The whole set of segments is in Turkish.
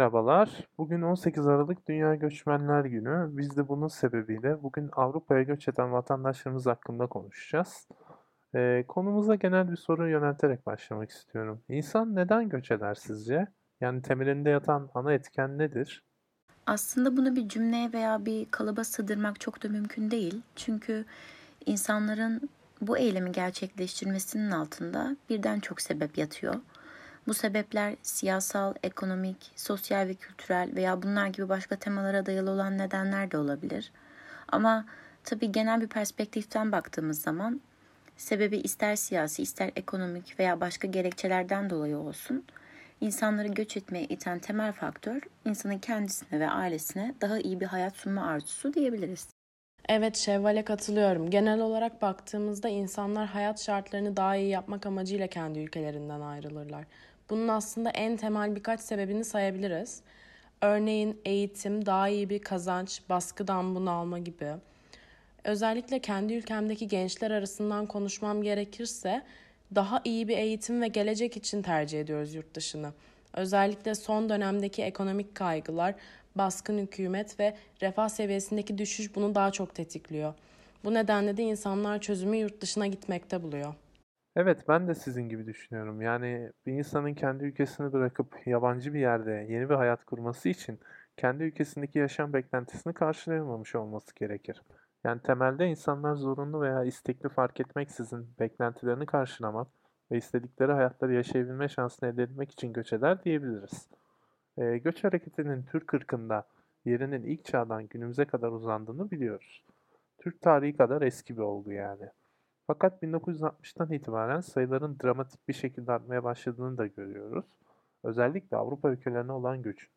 Merhabalar. Bugün 18 Aralık Dünya Göçmenler Günü. Biz de bunun sebebiyle bugün Avrupa'ya göç eden vatandaşlarımız hakkında konuşacağız. Ee, konumuza genel bir soru yönelterek başlamak istiyorum. İnsan neden göç eder sizce? Yani temelinde yatan ana etken nedir? Aslında bunu bir cümleye veya bir kalıba sığdırmak çok da mümkün değil. Çünkü insanların bu eylemi gerçekleştirmesinin altında birden çok sebep yatıyor. Bu sebepler siyasal, ekonomik, sosyal ve kültürel veya bunlar gibi başka temalara dayalı olan nedenler de olabilir. Ama tabii genel bir perspektiften baktığımız zaman sebebi ister siyasi, ister ekonomik veya başka gerekçelerden dolayı olsun, insanları göç etmeye iten temel faktör insanın kendisine ve ailesine daha iyi bir hayat sunma arzusu diyebiliriz. Evet Şevval'e katılıyorum. Genel olarak baktığımızda insanlar hayat şartlarını daha iyi yapmak amacıyla kendi ülkelerinden ayrılırlar. Bunun aslında en temel birkaç sebebini sayabiliriz. Örneğin eğitim, daha iyi bir kazanç, baskıdan bunalma gibi. Özellikle kendi ülkemdeki gençler arasından konuşmam gerekirse daha iyi bir eğitim ve gelecek için tercih ediyoruz yurt dışını. Özellikle son dönemdeki ekonomik kaygılar, baskın hükümet ve refah seviyesindeki düşüş bunu daha çok tetikliyor. Bu nedenle de insanlar çözümü yurt dışına gitmekte buluyor. Evet, ben de sizin gibi düşünüyorum. Yani bir insanın kendi ülkesini bırakıp yabancı bir yerde yeni bir hayat kurması için kendi ülkesindeki yaşam beklentisini karşılayamamış olması gerekir. Yani temelde insanlar zorunlu veya istekli fark etmeksizin beklentilerini karşılamak ve istedikleri hayatları yaşayabilme şansını elde etmek için göç eder diyebiliriz. E, göç hareketinin Türk ırkında yerinin ilk çağdan günümüze kadar uzandığını biliyoruz. Türk tarihi kadar eski bir olgu yani. Fakat 1960'tan itibaren sayıların dramatik bir şekilde artmaya başladığını da görüyoruz. Özellikle Avrupa ülkelerine olan göçün.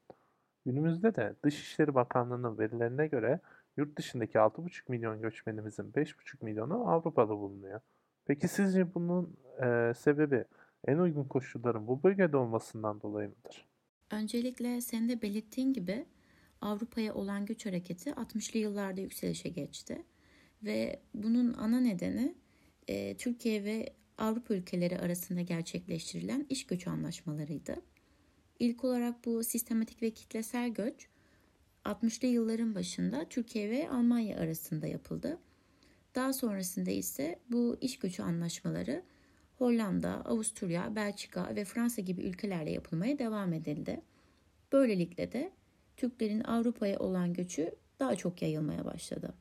Günümüzde de Dışişleri Bakanlığı'nın verilerine göre yurt dışındaki 6,5 milyon göçmenimizin 5,5 milyonu Avrupa'da bulunuyor. Peki sizce bunun e, sebebi en uygun koşulların bu bölgede olmasından dolayı mıdır? Öncelikle senin de belirttiğin gibi Avrupa'ya olan göç hareketi 60'lı yıllarda yükselişe geçti. Ve bunun ana nedeni e, Türkiye ve Avrupa ülkeleri arasında gerçekleştirilen iş göçü anlaşmalarıydı. İlk olarak bu sistematik ve kitlesel göç 60'lı yılların başında Türkiye ve Almanya arasında yapıldı. Daha sonrasında ise bu iş göçü anlaşmaları Hollanda, Avusturya, Belçika ve Fransa gibi ülkelerle yapılmaya devam edildi. Böylelikle de Türklerin Avrupa'ya olan göçü daha çok yayılmaya başladı.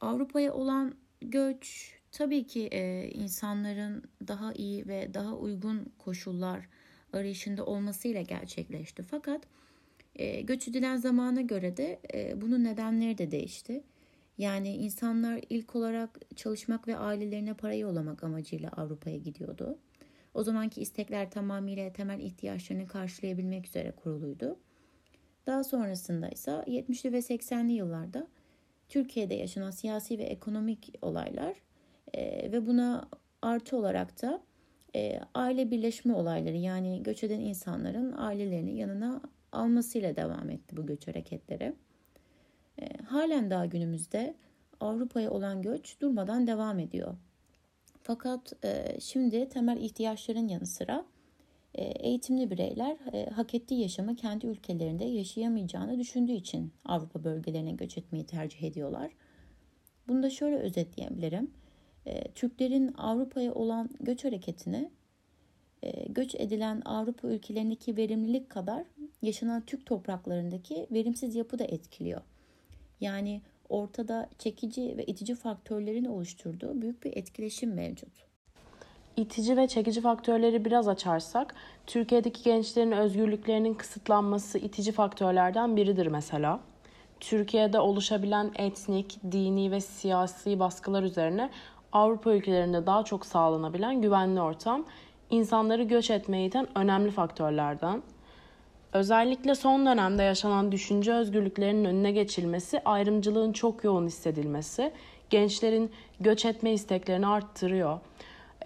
Avrupa'ya olan göç tabii ki e, insanların daha iyi ve daha uygun koşullar arayışında olmasıyla gerçekleşti. Fakat e, göç edilen zamana göre de e, bunun nedenleri de değişti. Yani insanlar ilk olarak çalışmak ve ailelerine para yollamak amacıyla Avrupa'ya gidiyordu. O zamanki istekler tamamıyla temel ihtiyaçlarını karşılayabilmek üzere kuruluydu. Daha sonrasında ise 70'li ve 80'li yıllarda Türkiye'de yaşanan siyasi ve ekonomik olaylar e, ve buna artı olarak da e, aile birleşme olayları yani göç eden insanların ailelerini yanına almasıyla devam etti bu göç hareketleri. E, halen daha günümüzde Avrupa'ya olan göç durmadan devam ediyor. Fakat e, şimdi temel ihtiyaçların yanı sıra eğitimli bireyler e, hak ettiği yaşamı kendi ülkelerinde yaşayamayacağını düşündüğü için Avrupa bölgelerine göç etmeyi tercih ediyorlar. Bunu da şöyle özetleyebilirim. E, Türklerin Avrupa'ya olan göç hareketini göç edilen Avrupa ülkelerindeki verimlilik kadar yaşanan Türk topraklarındaki verimsiz yapı da etkiliyor. Yani ortada çekici ve itici faktörlerin oluşturduğu büyük bir etkileşim mevcut. İtici ve çekici faktörleri biraz açarsak, Türkiye'deki gençlerin özgürlüklerinin kısıtlanması itici faktörlerden biridir mesela. Türkiye'de oluşabilen etnik, dini ve siyasi baskılar üzerine Avrupa ülkelerinde daha çok sağlanabilen güvenli ortam, insanları göç etmeye iten önemli faktörlerden. Özellikle son dönemde yaşanan düşünce özgürlüklerinin önüne geçilmesi, ayrımcılığın çok yoğun hissedilmesi, gençlerin göç etme isteklerini arttırıyor.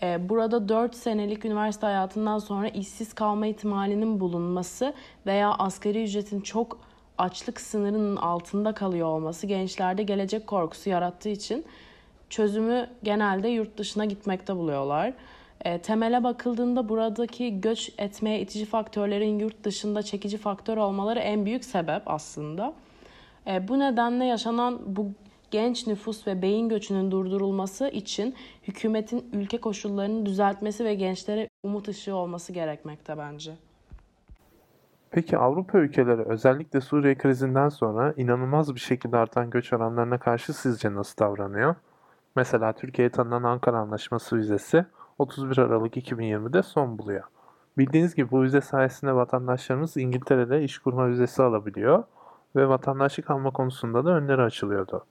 Ee, burada 4 senelik üniversite hayatından sonra işsiz kalma ihtimalinin bulunması veya asgari ücretin çok açlık sınırının altında kalıyor olması gençlerde gelecek korkusu yarattığı için çözümü genelde yurt dışına gitmekte buluyorlar. E, temele bakıldığında buradaki göç etmeye itici faktörlerin yurt dışında çekici faktör olmaları en büyük sebep aslında. E, bu nedenle yaşanan bu genç nüfus ve beyin göçünün durdurulması için hükümetin ülke koşullarını düzeltmesi ve gençlere umut ışığı olması gerekmekte bence. Peki Avrupa ülkeleri özellikle Suriye krizinden sonra inanılmaz bir şekilde artan göç oranlarına karşı sizce nasıl davranıyor? Mesela Türkiye'ye tanınan Ankara Anlaşması vizesi 31 Aralık 2020'de son buluyor. Bildiğiniz gibi bu vize sayesinde vatandaşlarımız İngiltere'de iş kurma vizesi alabiliyor ve vatandaşlık alma konusunda da önleri açılıyordu.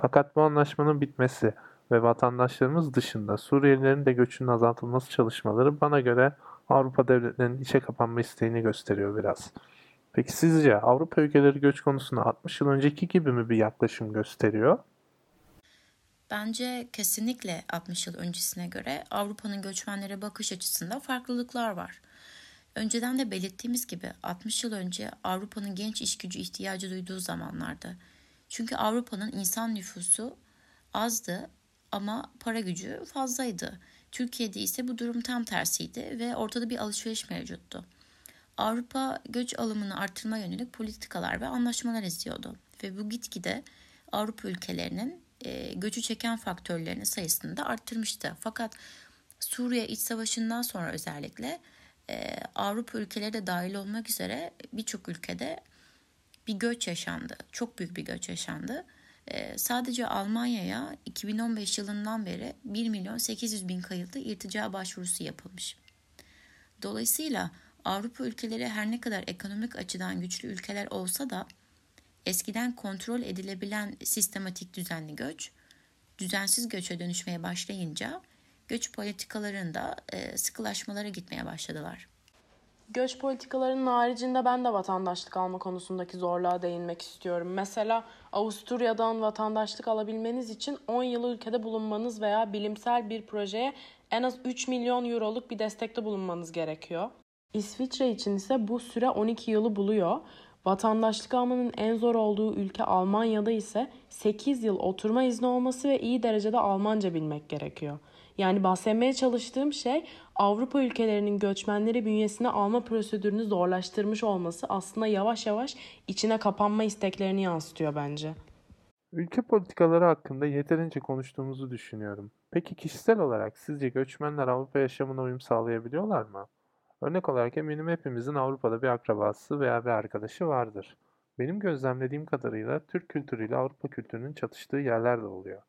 Fakat bu anlaşmanın bitmesi ve vatandaşlarımız dışında Suriyelilerin de göçünün azaltılması çalışmaları bana göre Avrupa devletlerinin içe kapanma isteğini gösteriyor biraz. Peki sizce Avrupa ülkeleri göç konusunda 60 yıl önceki gibi mi bir yaklaşım gösteriyor? Bence kesinlikle 60 yıl öncesine göre Avrupa'nın göçmenlere bakış açısında farklılıklar var. Önceden de belirttiğimiz gibi 60 yıl önce Avrupa'nın genç iş gücü ihtiyacı duyduğu zamanlardı. Çünkü Avrupa'nın insan nüfusu azdı ama para gücü fazlaydı. Türkiye'de ise bu durum tam tersiydi ve ortada bir alışveriş mevcuttu. Avrupa göç alımını artırma yönelik politikalar ve anlaşmalar izliyordu ve bu gitgide Avrupa ülkelerinin e, göçü çeken faktörlerinin sayısını da arttırmıştı. Fakat Suriye iç savaşından sonra özellikle e, Avrupa ülkeleri de dahil olmak üzere birçok ülkede bir göç yaşandı. Çok büyük bir göç yaşandı. E, sadece Almanya'ya 2015 yılından beri 1 milyon 800 bin kayıtlı irtica başvurusu yapılmış. Dolayısıyla Avrupa ülkeleri her ne kadar ekonomik açıdan güçlü ülkeler olsa da eskiden kontrol edilebilen sistematik düzenli göç, düzensiz göçe dönüşmeye başlayınca göç politikalarında e, sıkılaşmalara gitmeye başladılar. Göç politikalarının haricinde ben de vatandaşlık alma konusundaki zorluğa değinmek istiyorum. Mesela Avusturya'dan vatandaşlık alabilmeniz için 10 yıl ülkede bulunmanız veya bilimsel bir projeye en az 3 milyon euroluk bir destekte bulunmanız gerekiyor. İsviçre için ise bu süre 12 yılı buluyor. Vatandaşlık almanın en zor olduğu ülke Almanya'da ise 8 yıl oturma izni olması ve iyi derecede Almanca bilmek gerekiyor. Yani bahsetmeye çalıştığım şey Avrupa ülkelerinin göçmenleri bünyesine alma prosedürünü zorlaştırmış olması aslında yavaş yavaş içine kapanma isteklerini yansıtıyor bence. Ülke politikaları hakkında yeterince konuştuğumuzu düşünüyorum. Peki kişisel olarak sizce göçmenler Avrupa yaşamına uyum sağlayabiliyorlar mı? Örnek olarak eminim hepimizin Avrupa'da bir akrabası veya bir arkadaşı vardır. Benim gözlemlediğim kadarıyla Türk kültürüyle Avrupa kültürünün çatıştığı yerler de oluyor.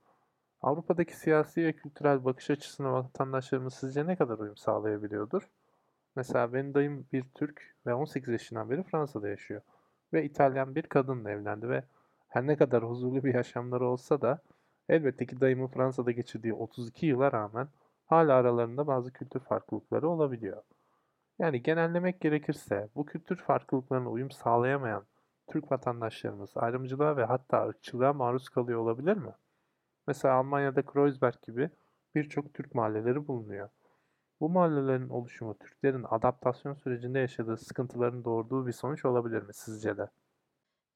Avrupa'daki siyasi ve kültürel bakış açısına vatandaşlarımız sizce ne kadar uyum sağlayabiliyordur? Mesela benim dayım bir Türk ve 18 yaşından beri Fransa'da yaşıyor. Ve İtalyan bir kadınla evlendi ve her ne kadar huzurlu bir yaşamları olsa da elbette ki dayımın Fransa'da geçirdiği 32 yıla rağmen hala aralarında bazı kültür farklılıkları olabiliyor. Yani genellemek gerekirse bu kültür farklılıklarına uyum sağlayamayan Türk vatandaşlarımız ayrımcılığa ve hatta ırkçılığa maruz kalıyor olabilir mi? Mesela Almanya'da Kreuzberg gibi birçok Türk mahalleleri bulunuyor. Bu mahallelerin oluşumu Türklerin adaptasyon sürecinde yaşadığı sıkıntıların doğurduğu bir sonuç olabilir mi sizce de?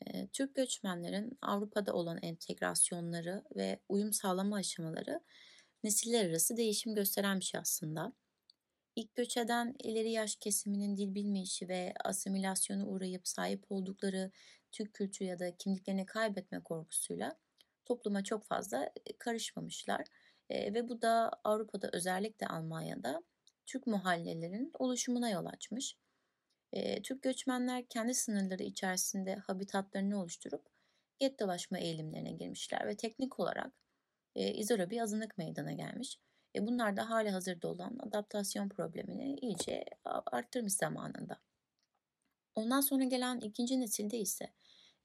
Ee, Türk göçmenlerin Avrupa'da olan entegrasyonları ve uyum sağlama aşamaları nesiller arası değişim gösteren bir şey aslında. İlk göç eden ileri yaş kesiminin dil bilmeyişi ve asimilasyona uğrayıp sahip oldukları Türk kültürü ya da kimliklerini kaybetme korkusuyla topluma çok fazla e, karışmamışlar. E, ve bu da Avrupa'da özellikle Almanya'da Türk muhallelerinin oluşumuna yol açmış. E, Türk göçmenler kendi sınırları içerisinde habitatlarını oluşturup gettolaşma eğilimlerine girmişler ve teknik olarak e, izole bir azınlık meydana gelmiş. E, bunlar da hali hazırda olan adaptasyon problemini iyice arttırmış zamanında. Ondan sonra gelen ikinci nesilde ise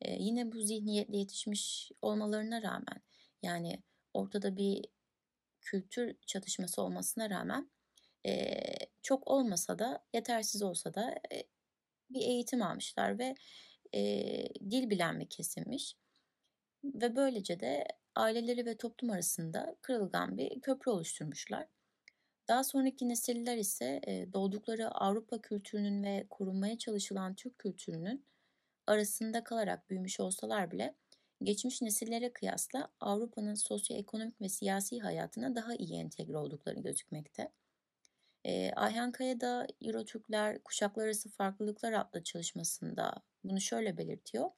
e, yine bu zihniyetle yetişmiş olmalarına rağmen yani ortada bir kültür çatışması olmasına rağmen e, çok olmasa da yetersiz olsa da e, bir eğitim almışlar ve e, dil bilen bir kesimmiş. Ve böylece de aileleri ve toplum arasında kırılgan bir köprü oluşturmuşlar. Daha sonraki nesiller ise doğdukları Avrupa kültürünün ve korunmaya çalışılan Türk kültürünün arasında kalarak büyümüş olsalar bile geçmiş nesillere kıyasla Avrupa'nın sosyoekonomik ve siyasi hayatına daha iyi entegre oldukları gözükmekte. E, Ayhan Kaya da Euro-Türkler Kuşaklar Arası Farklılıklar adlı çalışmasında bunu şöyle belirtiyor.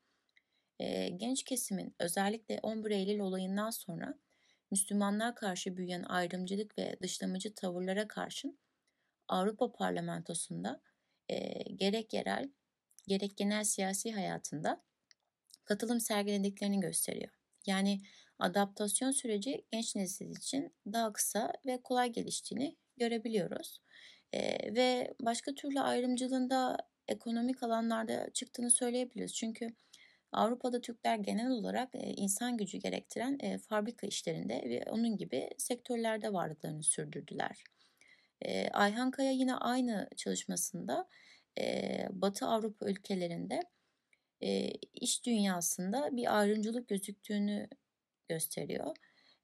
E, genç kesimin özellikle 11 Eylül olayından sonra Müslümanlar karşı büyüyen ayrımcılık ve dışlamacı tavırlara karşın Avrupa Parlamentosu'nda e, gerek yerel gerek genel siyasi hayatında katılım sergilediklerini gösteriyor. Yani adaptasyon süreci genç nesil için daha kısa ve kolay geliştiğini görebiliyoruz. E, ve başka türlü ayrımcılığında ekonomik alanlarda çıktığını söyleyebiliriz. Çünkü Avrupa'da Türkler genel olarak insan gücü gerektiren fabrika işlerinde ve onun gibi sektörlerde varlıklarını sürdürdüler. Ayhan Kaya yine aynı çalışmasında e, Batı Avrupa ülkelerinde e, iş dünyasında bir ayrımcılık gözüktüğünü gösteriyor.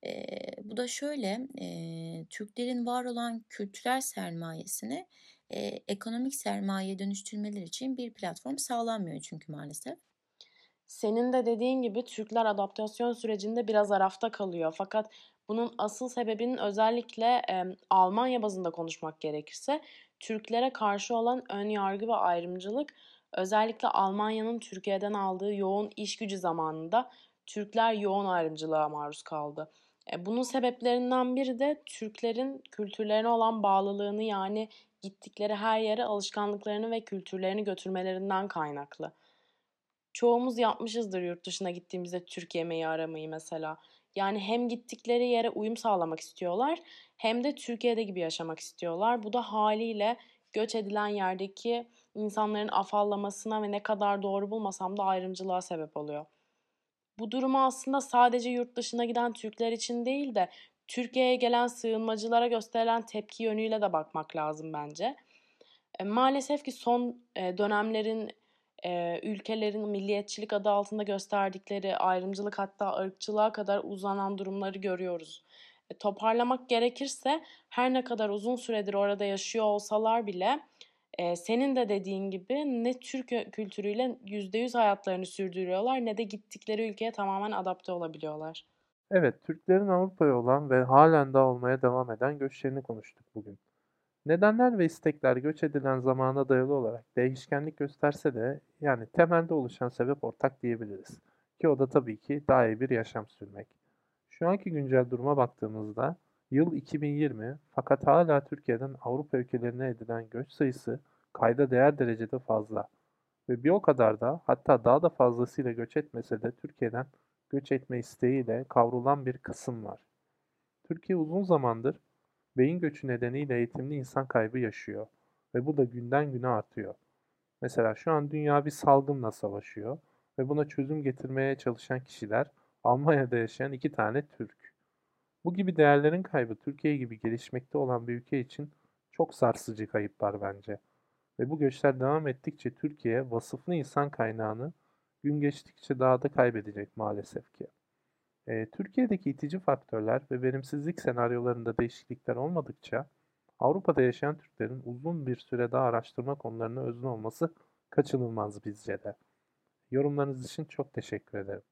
E, bu da şöyle, e, Türklerin var olan kültürel sermayesini e, ekonomik sermaye dönüştürmeleri için bir platform sağlanmıyor çünkü maalesef. Senin de dediğin gibi Türkler adaptasyon sürecinde biraz arafta kalıyor. Fakat bunun asıl sebebinin özellikle e, Almanya bazında konuşmak gerekirse Türklere karşı olan ön yargı ve ayrımcılık özellikle Almanya'nın Türkiye'den aldığı yoğun iş gücü zamanında Türkler yoğun ayrımcılığa maruz kaldı. E, bunun sebeplerinden biri de Türklerin kültürlerine olan bağlılığını yani gittikleri her yere alışkanlıklarını ve kültürlerini götürmelerinden kaynaklı. Çoğumuz yapmışızdır yurt dışına gittiğimizde Türk yemeği aramayı mesela. Yani hem gittikleri yere uyum sağlamak istiyorlar hem de Türkiye'de gibi yaşamak istiyorlar. Bu da haliyle göç edilen yerdeki insanların afallamasına ve ne kadar doğru bulmasam da ayrımcılığa sebep oluyor. Bu durumu aslında sadece yurt dışına giden Türkler için değil de Türkiye'ye gelen sığınmacılara gösterilen tepki yönüyle de bakmak lazım bence. E, maalesef ki son e, dönemlerin e, ülkelerin milliyetçilik adı altında gösterdikleri ayrımcılık hatta ırkçılığa kadar uzanan durumları görüyoruz. E, toparlamak gerekirse her ne kadar uzun süredir orada yaşıyor olsalar bile e, senin de dediğin gibi ne Türk kültürüyle %100 hayatlarını sürdürüyorlar ne de gittikleri ülkeye tamamen adapte olabiliyorlar. Evet, Türklerin Avrupa'ya olan ve halen daha olmaya devam eden göçlerini konuştuk bugün. Nedenler ve istekler göç edilen zamana dayalı olarak değişkenlik gösterse de yani temelde oluşan sebep ortak diyebiliriz. Ki o da tabii ki daha iyi bir yaşam sürmek. Şu anki güncel duruma baktığımızda yıl 2020 fakat hala Türkiye'den Avrupa ülkelerine edilen göç sayısı kayda değer derecede fazla. Ve bir o kadar da hatta daha da fazlasıyla göç etmese de Türkiye'den göç etme isteğiyle kavrulan bir kısım var. Türkiye uzun zamandır beyin göçü nedeniyle eğitimli insan kaybı yaşıyor ve bu da günden güne artıyor. Mesela şu an dünya bir salgınla savaşıyor ve buna çözüm getirmeye çalışan kişiler Almanya'da yaşayan iki tane Türk. Bu gibi değerlerin kaybı Türkiye gibi gelişmekte olan bir ülke için çok sarsıcı kayıplar bence. Ve bu göçler devam ettikçe Türkiye vasıflı insan kaynağını gün geçtikçe daha da kaybedecek maalesef ki. Türkiye'deki itici faktörler ve verimsizlik senaryolarında değişiklikler olmadıkça Avrupa'da yaşayan Türklerin uzun bir süre daha araştırma konularına özgün olması kaçınılmaz bizce de. Yorumlarınız için çok teşekkür ederim.